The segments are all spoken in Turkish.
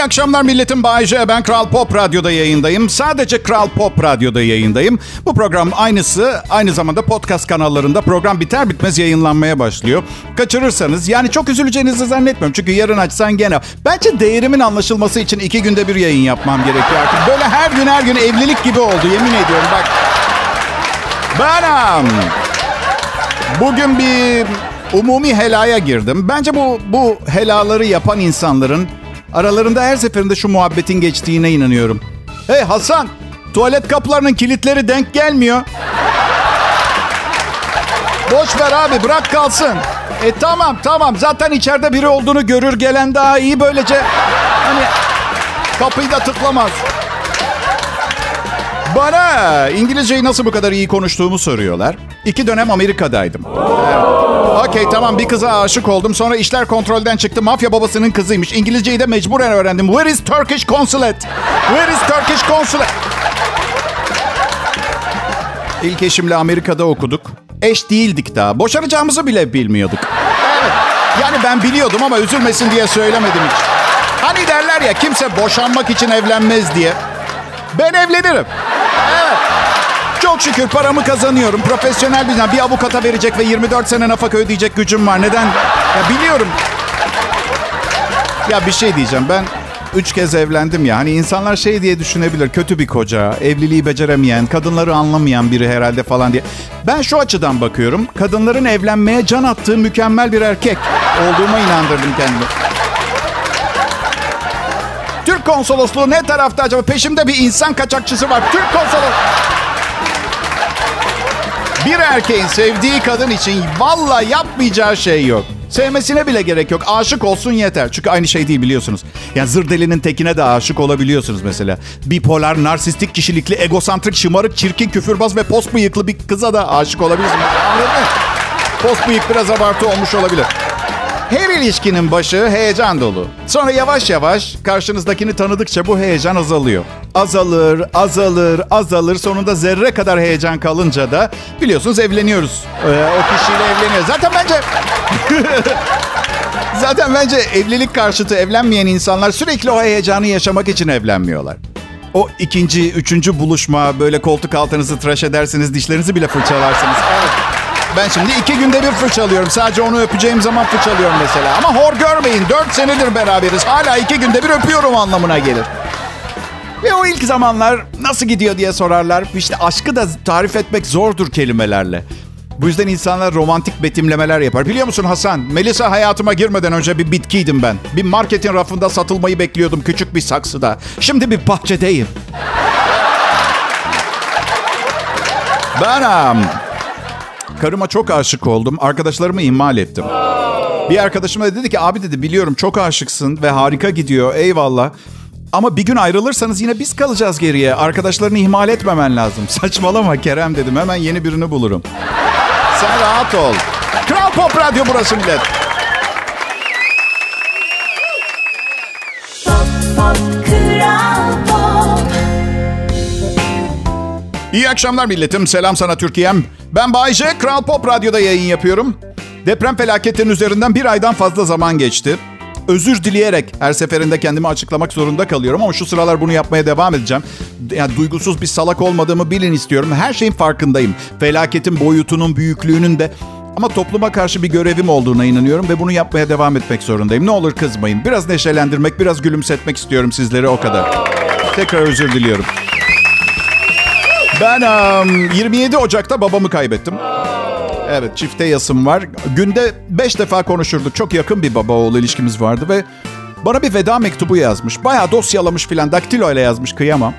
İyi akşamlar milletim. Bayece ben Kral Pop Radyo'da yayındayım. Sadece Kral Pop Radyo'da yayındayım. Bu program aynısı aynı zamanda podcast kanallarında program biter bitmez yayınlanmaya başlıyor. Kaçırırsanız yani çok üzüleceğinizi zannetmiyorum. Çünkü yarın açsan gene. Bence değerimin anlaşılması için iki günde bir yayın yapmam gerekiyor artık. Böyle her gün her gün evlilik gibi oldu yemin ediyorum bak. Benim. Bugün bir umumi helaya girdim. Bence bu bu helaları yapan insanların aralarında her seferinde şu muhabbetin geçtiğine inanıyorum. Hey Hasan, tuvalet kapılarının kilitleri denk gelmiyor. Boş ver abi, bırak kalsın. E tamam tamam zaten içeride biri olduğunu görür gelen daha iyi böylece hani kapıyı da tıklamaz. Bana İngilizceyi nasıl bu kadar iyi konuştuğumu soruyorlar. İki dönem Amerika'daydım. Evet. Okey tamam bir kıza aşık oldum. Sonra işler kontrolden çıktı. Mafya babasının kızıymış. İngilizceyi de mecburen öğrendim. Where is Turkish consulate? Where is Turkish consulate? İlk eşimle Amerika'da okuduk. Eş değildik daha. Boşanacağımızı bile bilmiyorduk. Evet. Yani ben biliyordum ama üzülmesin diye söylemedim hiç. Hani derler ya kimse boşanmak için evlenmez diye. Ben evlenirim. Evet. Çok şükür paramı kazanıyorum. Profesyonel bir, bir avukata verecek ve 24 sene nafaka ödeyecek gücüm var. Neden? Ya biliyorum. Ya bir şey diyeceğim. Ben üç kez evlendim ya. Hani insanlar şey diye düşünebilir. Kötü bir koca, evliliği beceremeyen, kadınları anlamayan biri herhalde falan diye. Ben şu açıdan bakıyorum. Kadınların evlenmeye can attığı mükemmel bir erkek olduğuma inandırdım kendimi. Türk konsolosluğu ne tarafta acaba? Peşimde bir insan kaçakçısı var. Türk konsolos... Bir erkeğin sevdiği kadın için valla yapmayacağı şey yok. Sevmesine bile gerek yok. Aşık olsun yeter. Çünkü aynı şey değil biliyorsunuz. Yani zırdelinin tekine de aşık olabiliyorsunuz mesela. Bipolar, narsistik kişilikli, egosantrik, şımarık, çirkin, küfürbaz ve post bıyıklı bir kıza da aşık olabilirsiniz. Anladın mı? Post bıyık biraz abartı olmuş olabilir. Her ilişkinin başı heyecan dolu. Sonra yavaş yavaş karşınızdakini tanıdıkça bu heyecan azalıyor. Azalır, azalır, azalır. Sonunda zerre kadar heyecan kalınca da biliyorsunuz evleniyoruz. Ee, o kişiyle evleniyor. Zaten bence... Zaten bence evlilik karşıtı evlenmeyen insanlar sürekli o heyecanı yaşamak için evlenmiyorlar. O ikinci, üçüncü buluşma böyle koltuk altınızı tıraş edersiniz, dişlerinizi bile fırçalarsınız. Evet. Ben şimdi iki günde bir fırçalıyorum. Sadece onu öpeceğim zaman fırçalıyorum mesela. Ama hor görmeyin. Dört senedir beraberiz. Hala iki günde bir öpüyorum anlamına gelir. Ve o ilk zamanlar nasıl gidiyor diye sorarlar. İşte aşkı da tarif etmek zordur kelimelerle. Bu yüzden insanlar romantik betimlemeler yapar. Biliyor musun Hasan? Melisa hayatıma girmeden önce bir bitkiydim ben. Bir marketin rafında satılmayı bekliyordum küçük bir saksıda. Şimdi bir bahçedeyim. Ben um, karıma çok aşık oldum. Arkadaşlarımı ihmal ettim. Bir arkadaşım da dedi ki abi dedi biliyorum çok aşıksın ve harika gidiyor eyvallah. Ama bir gün ayrılırsanız yine biz kalacağız geriye. Arkadaşlarını ihmal etmemen lazım. Saçmalama Kerem dedim. Hemen yeni birini bulurum. Sen rahat ol. Kral Pop Radyo burası millet. İyi akşamlar milletim. Selam sana Türkiye'm. Ben Bayce. Kral Pop Radyo'da yayın yapıyorum. Deprem felaketinin üzerinden bir aydan fazla zaman geçti. Özür dileyerek her seferinde kendimi açıklamak zorunda kalıyorum ama şu sıralar bunu yapmaya devam edeceğim. Yani duygusuz bir salak olmadığımı bilin istiyorum. Her şeyin farkındayım. Felaketin boyutunun, büyüklüğünün de ama topluma karşı bir görevim olduğuna inanıyorum ve bunu yapmaya devam etmek zorundayım. Ne olur kızmayın. Biraz neşelendirmek, biraz gülümsetmek istiyorum sizlere o kadar. Tekrar özür diliyorum. Ben um, 27 Ocak'ta babamı kaybettim. Evet çifte yasım var. Günde beş defa konuşurduk. Çok yakın bir baba oğul ilişkimiz vardı ve bana bir veda mektubu yazmış. Bayağı dosyalamış filan daktilo ile yazmış kıyamam.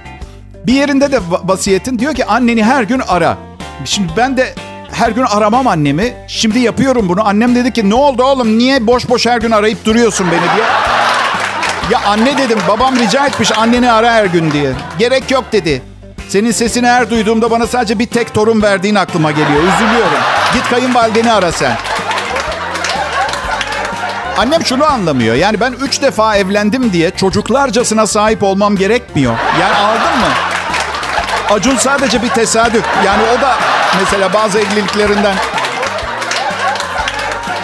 Bir yerinde de vasiyetin diyor ki anneni her gün ara. Şimdi ben de her gün aramam annemi. Şimdi yapıyorum bunu. Annem dedi ki ne oldu oğlum niye boş boş her gün arayıp duruyorsun beni diye. Ya anne dedim babam rica etmiş anneni ara her gün diye. Gerek yok dedi. Senin sesini her duyduğumda bana sadece bir tek torun verdiğin aklıma geliyor. Üzülüyorum. Git kayınvalideni ara sen. Annem şunu anlamıyor. Yani ben üç defa evlendim diye çocuklarcasına sahip olmam gerekmiyor. Yani anladın mı? Acun sadece bir tesadüf. Yani o da mesela bazı evliliklerinden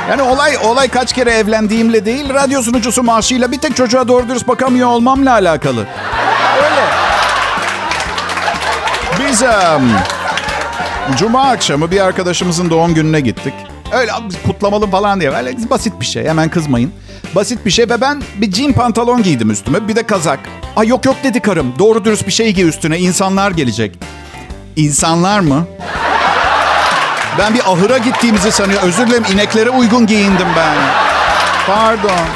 Yani olay olay kaç kere evlendiğimle değil, radyo sunucusu maaşıyla bir tek çocuğa doğru dürüst bakamıyor olmamla alakalı. Biz um, Cuma akşamı bir arkadaşımızın doğum gününe gittik. Öyle kutlamalı falan diye. Öyle basit bir şey. Hemen kızmayın. Basit bir şey ve ben bir jean pantolon giydim üstüme. Bir de kazak. Ay yok yok dedi karım. Doğru dürüst bir şey giy üstüne. İnsanlar gelecek. İnsanlar mı? Ben bir ahıra gittiğimizi sanıyor. Özür dilerim ineklere uygun giyindim ben. Pardon.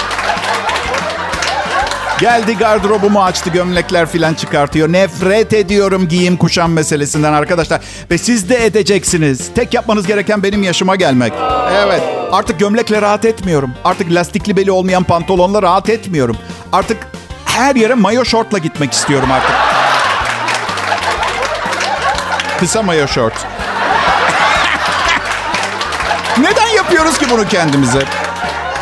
Geldi gardırobumu açtı gömlekler filan çıkartıyor. Nefret ediyorum giyim kuşam meselesinden arkadaşlar. Ve siz de edeceksiniz. Tek yapmanız gereken benim yaşıma gelmek. Evet. Artık gömlekle rahat etmiyorum. Artık lastikli beli olmayan pantolonla rahat etmiyorum. Artık her yere mayo şortla gitmek istiyorum artık. Kısa mayo şort. Neden yapıyoruz ki bunu kendimize?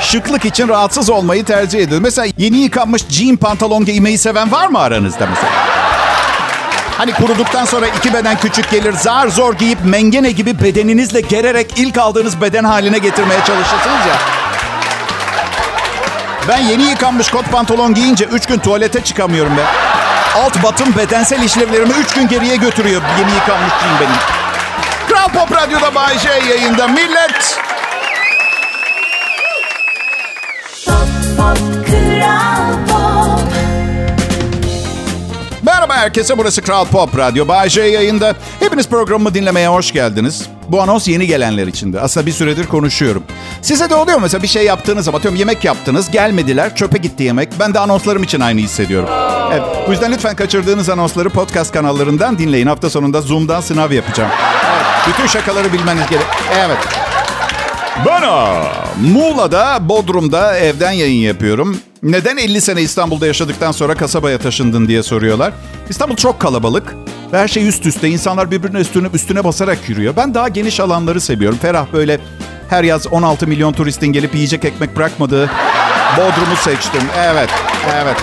Şıklık için rahatsız olmayı tercih ediyoruz. Mesela yeni yıkanmış jean pantolon giymeyi seven var mı aranızda mesela? Hani kuruduktan sonra iki beden küçük gelir, zar zor giyip mengene gibi bedeninizle gererek ilk aldığınız beden haline getirmeye çalışırsınız ya. Ben yeni yıkanmış kot pantolon giyince üç gün tuvalete çıkamıyorum be. Alt batım bedensel işlevlerimi üç gün geriye götürüyor yeni yıkanmış jean benim. Kral Pop Radyo'da Bay J yayında. Millet Merhaba herkese burası Kral Pop Radyo. Bay J yayında. Hepiniz programımı dinlemeye hoş geldiniz. Bu anons yeni gelenler içindi. Aslında bir süredir konuşuyorum. Size de oluyor mu? mesela bir şey yaptığınız zaman atıyorum yemek yaptınız gelmediler çöpe gitti yemek. Ben de anonslarım için aynı hissediyorum. Evet, bu yüzden lütfen kaçırdığınız anonsları podcast kanallarından dinleyin. Hafta sonunda Zoom'dan sınav yapacağım. Evet, bütün şakaları bilmeniz gerek. Evet. Bana Muğla'da, Bodrum'da evden yayın yapıyorum. Neden 50 sene İstanbul'da yaşadıktan sonra kasabaya taşındın diye soruyorlar. İstanbul çok kalabalık ve her şey üst üste. İnsanlar birbirine üstüne, üstüne basarak yürüyor. Ben daha geniş alanları seviyorum. Ferah böyle her yaz 16 milyon turistin gelip yiyecek ekmek bırakmadığı Bodrum'u seçtim. Evet, evet.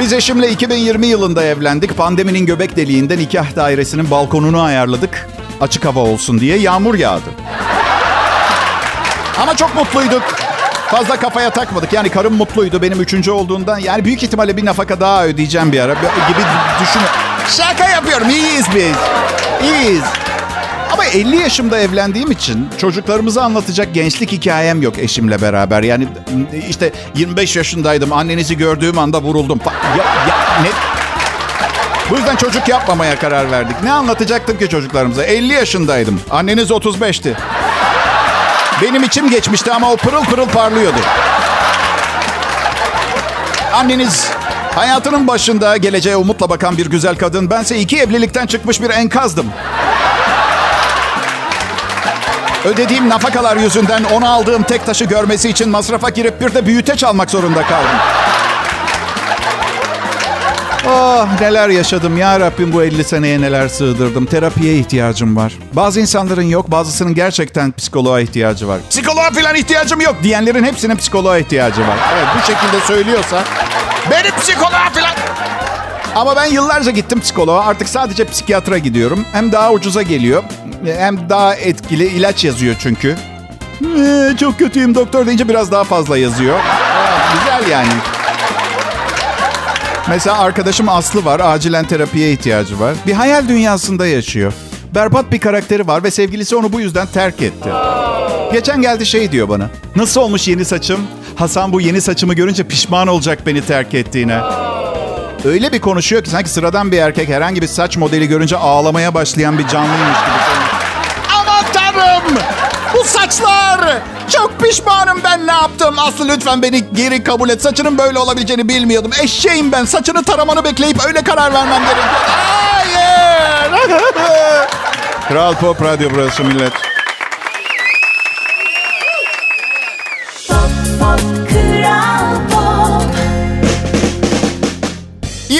Biz eşimle 2020 yılında evlendik. Pandeminin göbek deliğinde nikah dairesinin balkonunu ayarladık. Açık hava olsun diye yağmur yağdı. Ama çok mutluyduk. Fazla kafaya takmadık. Yani karım mutluydu benim üçüncü olduğundan. Yani büyük ihtimalle bir nafaka daha ödeyeceğim bir ara. Gibi düşün. Şaka yapıyorum. İyiyiz biz. İyiyiz. Ama 50 yaşımda evlendiğim için çocuklarımıza anlatacak gençlik hikayem yok eşimle beraber. Yani işte 25 yaşındaydım. Annenizi gördüğüm anda vuruldum. Ya, ya, ne? Bu yüzden çocuk yapmamaya karar verdik. Ne anlatacaktım ki çocuklarımıza? 50 yaşındaydım. Anneniz 35'ti. Benim içim geçmişti ama o pırıl pırıl parlıyordu. Anneniz hayatının başında geleceğe umutla bakan bir güzel kadın. Bense iki evlilikten çıkmış bir enkazdım. Ödediğim nafakalar yüzünden onu aldığım tek taşı görmesi için masrafa girip bir de büyüteç almak zorunda kaldım. Oh neler yaşadım ya Rabbim bu 50 seneye neler sığdırdım. Terapiye ihtiyacım var. Bazı insanların yok bazısının gerçekten psikoloğa ihtiyacı var. Psikoloğa falan ihtiyacım yok diyenlerin hepsinin psikoloğa ihtiyacı var. Evet bu şekilde söylüyorsa benim psikoloğa falan... Ama ben yıllarca gittim psikoloğa. Artık sadece psikiyatra gidiyorum. Hem daha ucuza geliyor. Hem daha etkili ilaç yazıyor çünkü. Ee, çok kötüyüm doktor deyince biraz daha fazla yazıyor. Güzel yani. Mesela arkadaşım Aslı var. Acilen terapiye ihtiyacı var. Bir hayal dünyasında yaşıyor. Berbat bir karakteri var ve sevgilisi onu bu yüzden terk etti. Geçen geldi şey diyor bana. Nasıl olmuş yeni saçım? Hasan bu yeni saçımı görünce pişman olacak beni terk ettiğine. Öyle bir konuşuyor ki sanki sıradan bir erkek herhangi bir saç modeli görünce ağlamaya başlayan bir canlıymış gibi. Aman tanrım! Bu saçlar! Çok pişmanım ben ne yaptım. Aslı lütfen beni geri kabul et. Saçının böyle olabileceğini bilmiyordum. Eşeğim ben. Saçını taramanı bekleyip öyle karar vermem gerekiyor. Hayır! Kral Pop Radyo burası millet.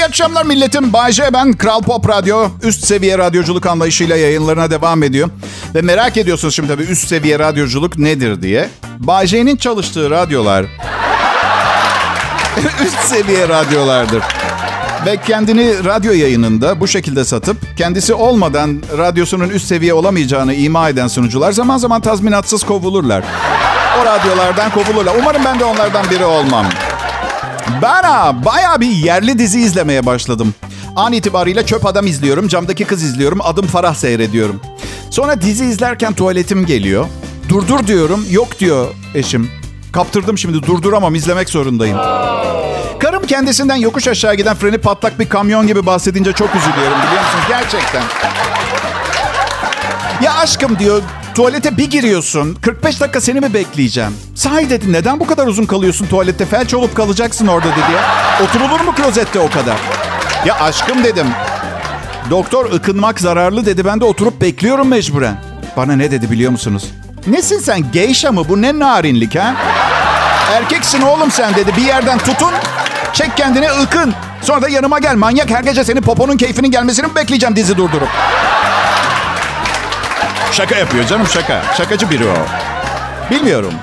Akşamlar milletim. Bayce ben. Kral Pop Radyo üst seviye radyoculuk anlayışıyla yayınlarına devam ediyor. Ve merak ediyorsunuz şimdi tabii üst seviye radyoculuk nedir diye. Bayce'nin çalıştığı radyolar üst seviye radyolardır. Ve kendini radyo yayınında bu şekilde satıp kendisi olmadan radyosunun üst seviye olamayacağını ima eden sunucular zaman zaman tazminatsız kovulurlar. O radyolardan kovulurlar. Umarım ben de onlardan biri olmam. Ben ha, bayağı bir yerli dizi izlemeye başladım. An itibariyle çöp adam izliyorum, camdaki kız izliyorum, adım Farah seyrediyorum. Sonra dizi izlerken tuvaletim geliyor. Durdur diyorum, yok diyor eşim. Kaptırdım şimdi, durduramam, izlemek zorundayım. Karım kendisinden yokuş aşağı giden freni patlak bir kamyon gibi bahsedince çok üzülüyorum biliyor musunuz? Gerçekten. Ya aşkım diyor, tuvalete bir giriyorsun. 45 dakika seni mi bekleyeceğim? Sahi dedi, neden bu kadar uzun kalıyorsun tuvalette? Felç olup kalacaksın orada dedi ya. Oturulur mu klozette o kadar? Ya aşkım dedim. Doktor ıkınmak zararlı dedi. Ben de oturup bekliyorum mecburen. Bana ne dedi biliyor musunuz? Nesin sen? Geyşa mı? Bu ne narinlik ha? Erkeksin oğlum sen dedi. Bir yerden tutun. Çek kendine ıkın. Sonra da yanıma gel. Manyak her gece senin poponun keyfinin gelmesini mi bekleyeceğim dizi durdurup? Şaka yapıyor canım şaka. Şakacı biri o. Bilmiyorum.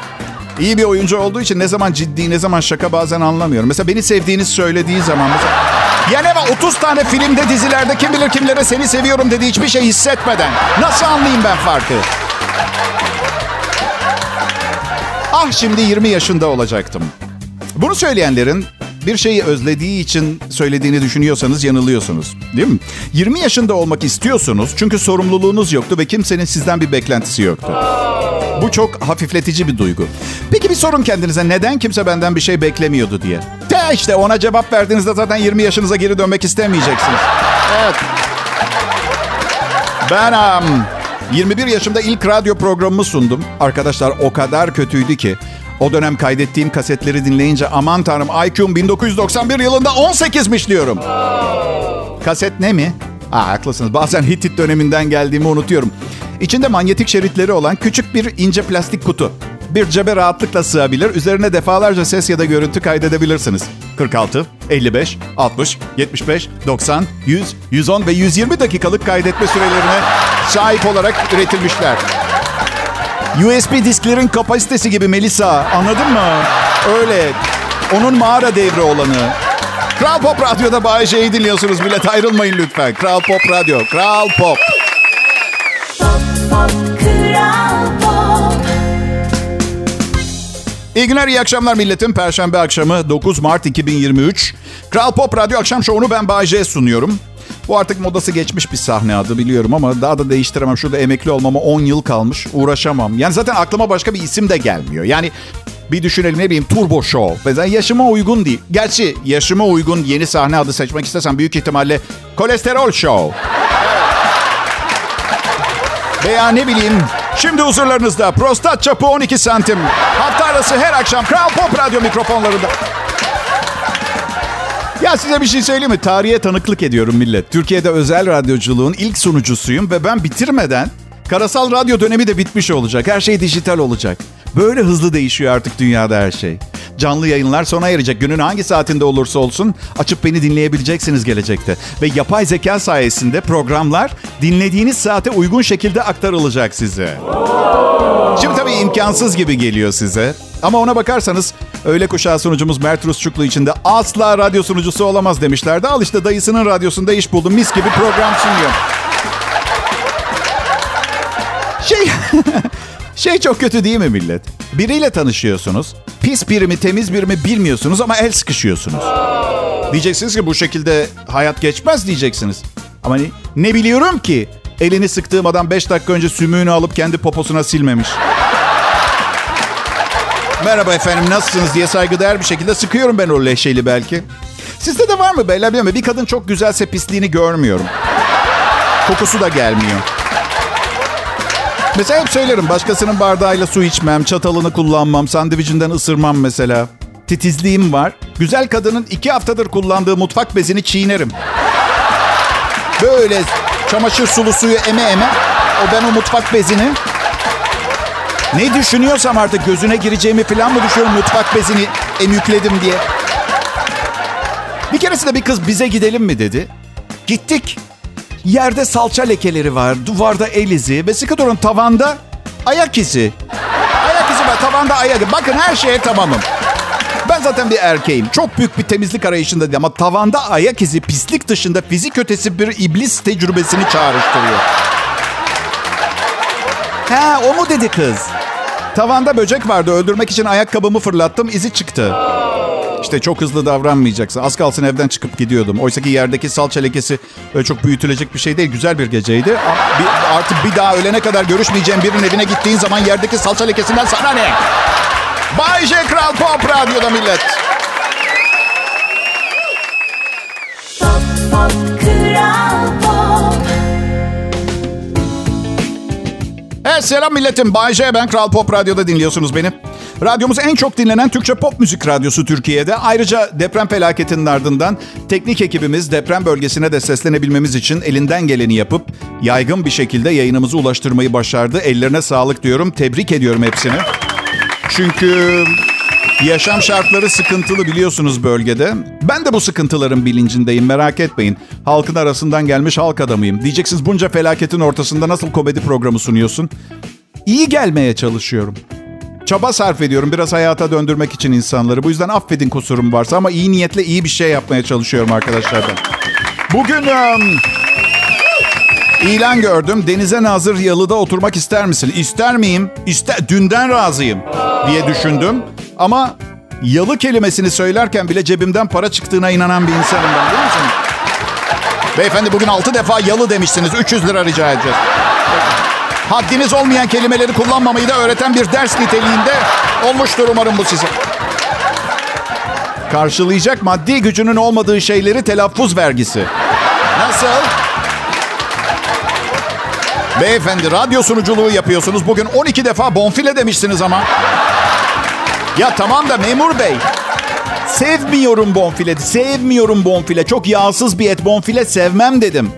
İyi bir oyuncu olduğu için ne zaman ciddi ne zaman şaka bazen anlamıyorum. Mesela beni sevdiğini söylediği zaman mesela... Yani ama 30 tane filmde dizilerde kim bilir kimlere seni seviyorum dedi hiçbir şey hissetmeden. Nasıl anlayayım ben farkı? Ah şimdi 20 yaşında olacaktım. Bunu söyleyenlerin bir şeyi özlediği için söylediğini düşünüyorsanız yanılıyorsunuz. Değil mi? 20 yaşında olmak istiyorsunuz çünkü sorumluluğunuz yoktu ve kimsenin sizden bir beklentisi yoktu. Bu çok hafifletici bir duygu. Peki bir sorun kendinize neden kimse benden bir şey beklemiyordu diye. De işte ona cevap verdiğinizde zaten 20 yaşınıza geri dönmek istemeyeceksiniz. Evet. Ben um, 21 yaşımda ilk radyo programımı sundum. Arkadaşlar o kadar kötüydü ki o dönem kaydettiğim kasetleri dinleyince aman tanrım IQ'm 1991 yılında 18'miş diyorum. Kaset ne mi? Aa, haklısınız. Bazen Hittit döneminden geldiğimi unutuyorum. İçinde manyetik şeritleri olan küçük bir ince plastik kutu. Bir cebe rahatlıkla sığabilir. Üzerine defalarca ses ya da görüntü kaydedebilirsiniz. 46, 55, 60, 75, 90, 100, 110 ve 120 dakikalık kaydetme sürelerine sahip olarak üretilmişler. USB disklerin kapasitesi gibi Melisa. Anladın mı? Öyle. Onun mağara devri olanı. Kral Pop Radyo'da Bay J'yi dinliyorsunuz. Millet ayrılmayın lütfen. Kral Pop Radyo. Kral Pop. İyi günler, iyi akşamlar milletim. Perşembe akşamı 9 Mart 2023. Kral Pop Radyo akşam şovunu ben Bay J sunuyorum. Bu artık modası geçmiş bir sahne adı biliyorum ama daha da değiştiremem. Şurada emekli olmama 10 yıl kalmış. Uğraşamam. Yani zaten aklıma başka bir isim de gelmiyor. Yani bir düşünelim ne bileyim Turbo Show. Mesela yaşıma uygun değil. Gerçi yaşıma uygun yeni sahne adı seçmek istesem büyük ihtimalle Kolesterol Show. Veya ne bileyim şimdi huzurlarınızda prostat çapı 12 santim. Hafta arası her akşam Kral Pop Radyo mikrofonlarında. Ya size bir şey söyleyeyim mi? Tarihe tanıklık ediyorum millet. Türkiye'de özel radyoculuğun ilk sunucusuyum ve ben bitirmeden karasal radyo dönemi de bitmiş olacak. Her şey dijital olacak. Böyle hızlı değişiyor artık dünyada her şey. Canlı yayınlar sona erecek. Günün hangi saatinde olursa olsun açıp beni dinleyebileceksiniz gelecekte. Ve yapay zeka sayesinde programlar dinlediğiniz saate uygun şekilde aktarılacak size. Şimdi tabii imkansız gibi geliyor size. Ama ona bakarsanız öğle kuşağı sunucumuz Mert Rusçuklu için de asla radyo sunucusu olamaz demişlerdi. Al işte dayısının radyosunda iş buldum. Mis gibi program sunuyor. Şey... Şey çok kötü değil mi millet? Biriyle tanışıyorsunuz. Pis biri mi temiz biri mi bilmiyorsunuz ama el sıkışıyorsunuz. Diyeceksiniz ki bu şekilde hayat geçmez diyeceksiniz. Ama ne, ne biliyorum ki? Elini sıktığım adam 5 dakika önce sümüğünü alıp kendi poposuna silmemiş. Merhaba efendim nasılsınız diye saygıdeğer bir şekilde sıkıyorum ben o leşeli belki. Sizde de var mı beyler bilmiyorum. Bir kadın çok güzelse pisliğini görmüyorum. Kokusu da gelmiyor. Mesela hep söylerim başkasının bardağıyla su içmem, çatalını kullanmam, sandviçinden ısırmam mesela. Titizliğim var. Güzel kadının iki haftadır kullandığı mutfak bezini çiğnerim. Böyle çamaşır sulu suyu eme eme. O ben o mutfak bezini ne düşünüyorsam artık gözüne gireceğimi falan mı düşünüyorum mutfak bezini emükledim diye. Bir keresinde bir kız bize gidelim mi dedi. Gittik. Yerde salça lekeleri var, duvarda el izi ve sıkı durun tavanda ayak izi. Ayak izi var, tavanda ayak izi. Bakın her şeye tamamım. Ben zaten bir erkeğim. Çok büyük bir temizlik arayışında değil ama tavanda ayak izi, pislik dışında fizik ötesi bir iblis tecrübesini çağrıştırıyor. Ha o mu dedi kız? Tavanda böcek vardı. Öldürmek için ayakkabımı fırlattım. izi çıktı. İşte çok hızlı davranmayacaksın. Az kalsın evden çıkıp gidiyordum. Oysa ki yerdeki salça lekesi öyle çok büyütülecek bir şey değil. Güzel bir geceydi. Bir, artık bir daha ölene kadar görüşmeyeceğim birinin evine gittiğin zaman yerdeki salça lekesinden sana ne? Bay J. Kral Pop Radyo'da millet. Pop, pop, kral selam milletim. Bay J. Ben Kral Pop Radyo'da dinliyorsunuz beni. Radyomuz en çok dinlenen Türkçe pop müzik radyosu Türkiye'de. Ayrıca deprem felaketinin ardından teknik ekibimiz deprem bölgesine de seslenebilmemiz için elinden geleni yapıp yaygın bir şekilde yayınımızı ulaştırmayı başardı. Ellerine sağlık diyorum. Tebrik ediyorum hepsini. Çünkü yaşam şartları sıkıntılı biliyorsunuz bölgede. Ben de bu sıkıntıların bilincindeyim merak etmeyin. Halkın arasından gelmiş halk adamıyım. Diyeceksiniz bunca felaketin ortasında nasıl komedi programı sunuyorsun? İyi gelmeye çalışıyorum. Çaba sarf ediyorum biraz hayata döndürmek için insanları. Bu yüzden affedin kusurum varsa ama iyi niyetle iyi bir şey yapmaya çalışıyorum arkadaşlardan. Bugün um, ilan gördüm. Denize nazır yalıda oturmak ister misin? İster miyim? İster, dünden razıyım diye düşündüm. Ama yalı kelimesini söylerken bile cebimden para çıktığına inanan bir insanım ben biliyor musun? Beyefendi bugün altı defa yalı demişsiniz. 300 lira rica edeceğiz. Haddiniz olmayan kelimeleri kullanmamayı da öğreten bir ders niteliğinde olmuştur umarım bu size. Karşılayacak maddi gücünün olmadığı şeyleri telaffuz vergisi. Nasıl? Beyefendi radyo sunuculuğu yapıyorsunuz. Bugün 12 defa bonfile demişsiniz ama. Ya tamam da memur bey. Sevmiyorum bonfile. Sevmiyorum bonfile. Çok yağsız bir et bonfile sevmem dedim.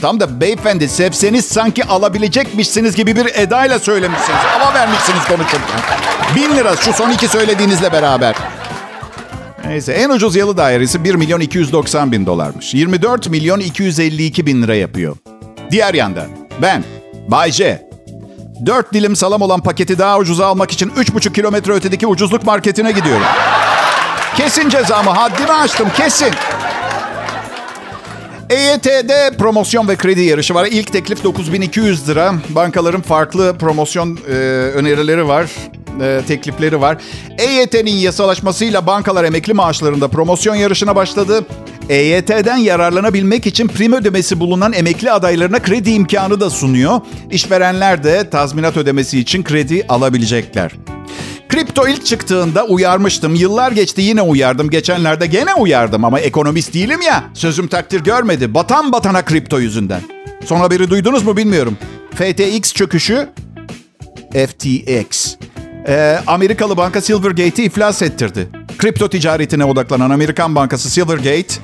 Tam da beyefendi sevseniz sanki alabilecekmişsiniz gibi bir edayla söylemişsiniz. Hava vermişsiniz konuşurken. Bin lira şu son iki söylediğinizle beraber. Neyse en ucuz yalı dairesi 1 milyon 290 bin dolarmış. 24 milyon 252 bin lira yapıyor. Diğer yanda ben Bay J. 4 dilim salam olan paketi daha ucuza almak için 3,5 kilometre ötedeki ucuzluk marketine gidiyorum. Kesin cezamı haddimi aştım kesin. EYT'de promosyon ve kredi yarışı var. İlk teklif 9200 lira. Bankaların farklı promosyon e, önerileri var. E, teklifleri var. EYT'nin yasalaşmasıyla bankalar emekli maaşlarında promosyon yarışına başladı. EYT'den yararlanabilmek için prim ödemesi bulunan emekli adaylarına kredi imkanı da sunuyor. İşverenler de tazminat ödemesi için kredi alabilecekler. Kripto ilk çıktığında uyarmıştım. Yıllar geçti yine uyardım. Geçenlerde gene uyardım ama ekonomist değilim ya. Sözüm takdir görmedi. Batan batana kripto yüzünden. Sonra biri duydunuz mu bilmiyorum. FTX çöküşü FTX. Ee, Amerikalı banka Silvergate'i iflas ettirdi. Kripto ticaretine odaklanan Amerikan bankası Silvergate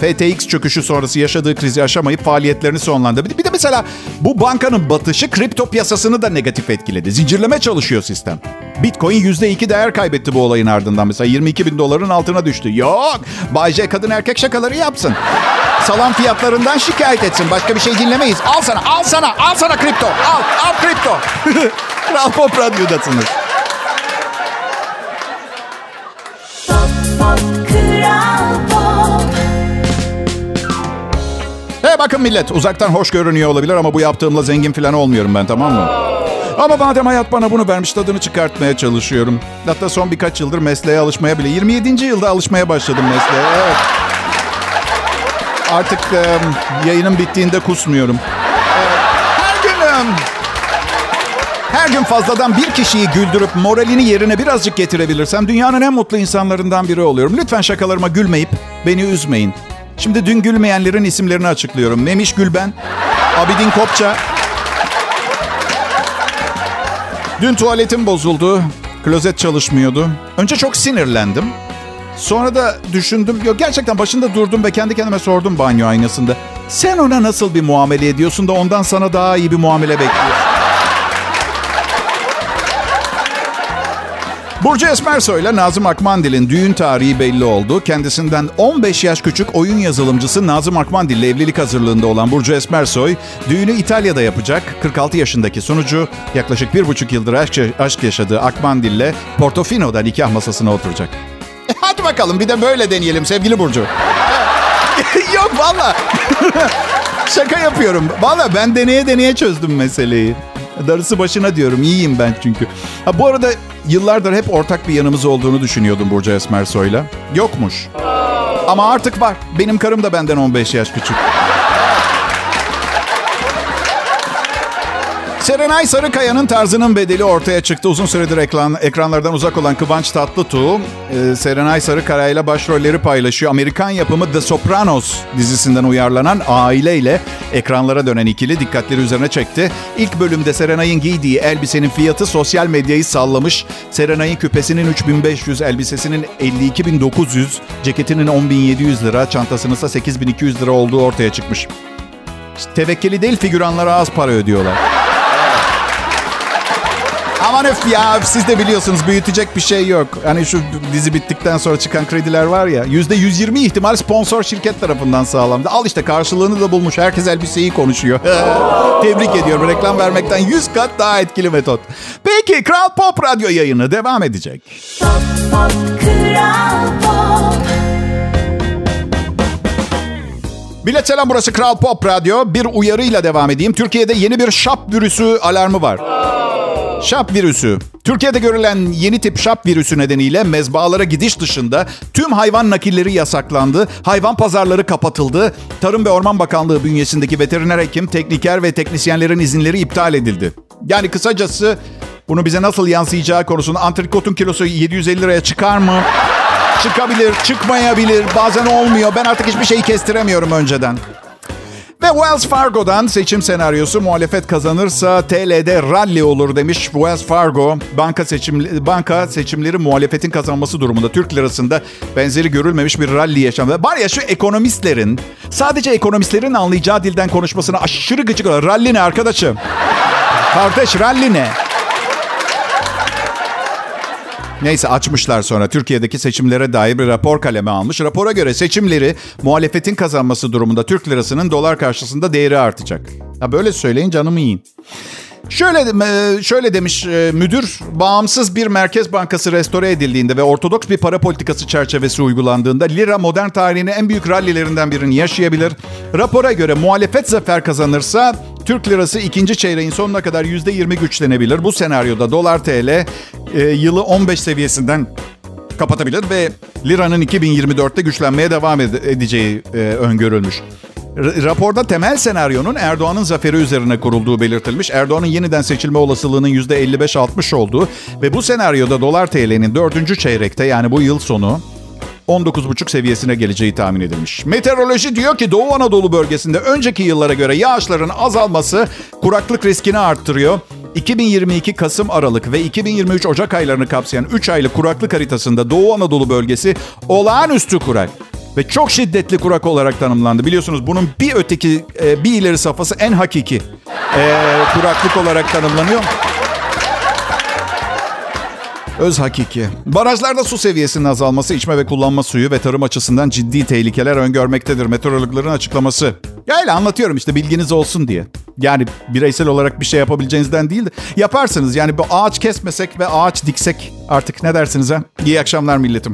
FTX çöküşü sonrası yaşadığı krizi aşamayıp faaliyetlerini sonlandırdı. Bir de mesela bu bankanın batışı kripto piyasasını da negatif etkiledi. Zincirleme çalışıyor sistem. Bitcoin %2 değer kaybetti bu olayın ardından. Mesela 22 bin doların altına düştü. Yok. Bay J kadın erkek şakaları yapsın. Salam fiyatlarından şikayet etsin. Başka bir şey dinlemeyiz. Al sana, al sana, al sana kripto. Al, al kripto. Kral Pop Radyo'dasınız. He bakın millet uzaktan hoş görünüyor olabilir ama bu yaptığımla zengin falan olmuyorum ben tamam mı? Ama madem hayat bana bunu vermiş tadını çıkartmaya çalışıyorum. Hatta son birkaç yıldır mesleğe alışmaya bile 27. yılda alışmaya başladım mesleğe. Evet. Artık e, yayının bittiğinde kusmuyorum. her gün her gün fazladan bir kişiyi güldürüp moralini yerine birazcık getirebilirsem dünyanın en mutlu insanlarından biri oluyorum. Lütfen şakalarıma gülmeyip beni üzmeyin. Şimdi dün gülmeyenlerin isimlerini açıklıyorum. Memiş Gülben, Abidin Kopça. Dün tuvaletim bozuldu. Klozet çalışmıyordu. Önce çok sinirlendim. Sonra da düşündüm. Yok gerçekten başında durdum ve kendi kendime sordum banyo aynasında. Sen ona nasıl bir muamele ediyorsun da ondan sana daha iyi bir muamele bekliyorsun? Burcu Esmersoy ile Nazım Akmandil'in düğün tarihi belli oldu. Kendisinden 15 yaş küçük oyun yazılımcısı Nazım Akmandil ile evlilik hazırlığında olan Burcu Esmersoy, düğünü İtalya'da yapacak. 46 yaşındaki sunucu yaklaşık bir buçuk yıldır aşk, yaşadığı Akmandil ile Portofino'da nikah masasına oturacak. bakalım bir de böyle deneyelim sevgili Burcu. Yok valla. Şaka yapıyorum. Valla ben deneye deneye çözdüm meseleyi. Darısı başına diyorum. İyiyim ben çünkü. Ha, bu arada yıllardır hep ortak bir yanımız olduğunu düşünüyordum Burcu Esmersoy'la. Yokmuş. Ama artık var. Benim karım da benden 15 yaş küçük. Serenay Sarıkaya'nın tarzının bedeli ortaya çıktı. Uzun süredir ekran, ekranlardan uzak olan Kıvanç Tatlıtuğ, e, Serenay Sarıkaya ile başrolleri paylaşıyor. Amerikan yapımı The Sopranos dizisinden uyarlanan aileyle ekranlara dönen ikili dikkatleri üzerine çekti. İlk bölümde Serenay'ın giydiği elbisenin fiyatı sosyal medyayı sallamış. Serenay'ın küpesinin 3500, elbisesinin 52.900, ceketinin 10.700 lira, çantasının ise 8.200 lira olduğu ortaya çıkmış. Tevekkeli değil figüranlara az para ödüyorlar. Aman öf ya siz de biliyorsunuz büyütecek bir şey yok. Hani şu dizi bittikten sonra çıkan krediler var ya yüzde 120 ihtimal sponsor şirket tarafından sağlandı. Al işte karşılığını da bulmuş. Herkes elbiseyi konuşuyor. Tebrik ediyorum. Reklam vermekten 100 kat daha etkili metot. Peki Kral Pop Radyo yayını devam edecek. Pop, pop, Kral Pop. Millet selam burası Kral Pop Radyo. Bir uyarıyla devam edeyim. Türkiye'de yeni bir şap virüsü alarmı var. Şap virüsü. Türkiye'de görülen yeni tip şap virüsü nedeniyle mezbahalara gidiş dışında tüm hayvan nakilleri yasaklandı. Hayvan pazarları kapatıldı. Tarım ve Orman Bakanlığı bünyesindeki veteriner hekim, tekniker ve teknisyenlerin izinleri iptal edildi. Yani kısacası bunu bize nasıl yansıyacağı konusunda antrikotun kilosu 750 liraya çıkar mı? Çıkabilir, çıkmayabilir. Bazen olmuyor. Ben artık hiçbir şeyi kestiremiyorum önceden. Wells Fargo'dan seçim senaryosu muhalefet kazanırsa TL'de rally olur demiş Wells Fargo. Banka seçim banka seçimleri muhalefetin kazanması durumunda Türk lirasında benzeri görülmemiş bir rally yaşandı. Var ya şu ekonomistlerin sadece ekonomistlerin anlayacağı dilden konuşmasına aşırı gıcık oluyor. Rally ne arkadaşım? Kardeş rally ne? Neyse açmışlar sonra Türkiye'deki seçimlere dair bir rapor kaleme almış. Rapora göre seçimleri muhalefetin kazanması durumunda Türk lirasının dolar karşısında değeri artacak. Ha böyle söyleyin canımı yiyin. Şöyle e, şöyle demiş e, müdür, bağımsız bir merkez bankası restore edildiğinde ve ortodoks bir para politikası çerçevesi uygulandığında lira modern tarihinin en büyük rallilerinden birini yaşayabilir. Rapora göre muhalefet zafer kazanırsa Türk lirası ikinci çeyreğin sonuna kadar %20 güçlenebilir. Bu senaryoda dolar TL e, yılı 15 seviyesinden kapatabilir ve liranın 2024'te güçlenmeye devam edeceği e, öngörülmüş. Raporda temel senaryonun Erdoğan'ın zaferi üzerine kurulduğu belirtilmiş. Erdoğan'ın yeniden seçilme olasılığının %55-60 olduğu ve bu senaryoda dolar TL'nin dördüncü çeyrekte yani bu yıl sonu 19,5 seviyesine geleceği tahmin edilmiş. Meteoroloji diyor ki Doğu Anadolu bölgesinde önceki yıllara göre yağışların azalması kuraklık riskini arttırıyor. 2022 Kasım Aralık ve 2023 Ocak aylarını kapsayan 3 aylık kuraklık haritasında Doğu Anadolu bölgesi olağanüstü kurak ve çok şiddetli kurak olarak tanımlandı. Biliyorsunuz bunun bir öteki, e, bir ileri safhası en hakiki e, kuraklık olarak tanımlanıyor. Öz hakiki. Barajlarda su seviyesinin azalması içme ve kullanma suyu ve tarım açısından ciddi tehlikeler öngörmektedir. Meteorologların açıklaması. Ya öyle anlatıyorum işte bilginiz olsun diye. Yani bireysel olarak bir şey yapabileceğinizden değil de yaparsınız. Yani bu ağaç kesmesek ve ağaç diksek artık ne dersiniz ha? İyi akşamlar milletim.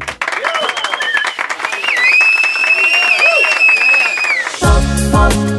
Pop, pop,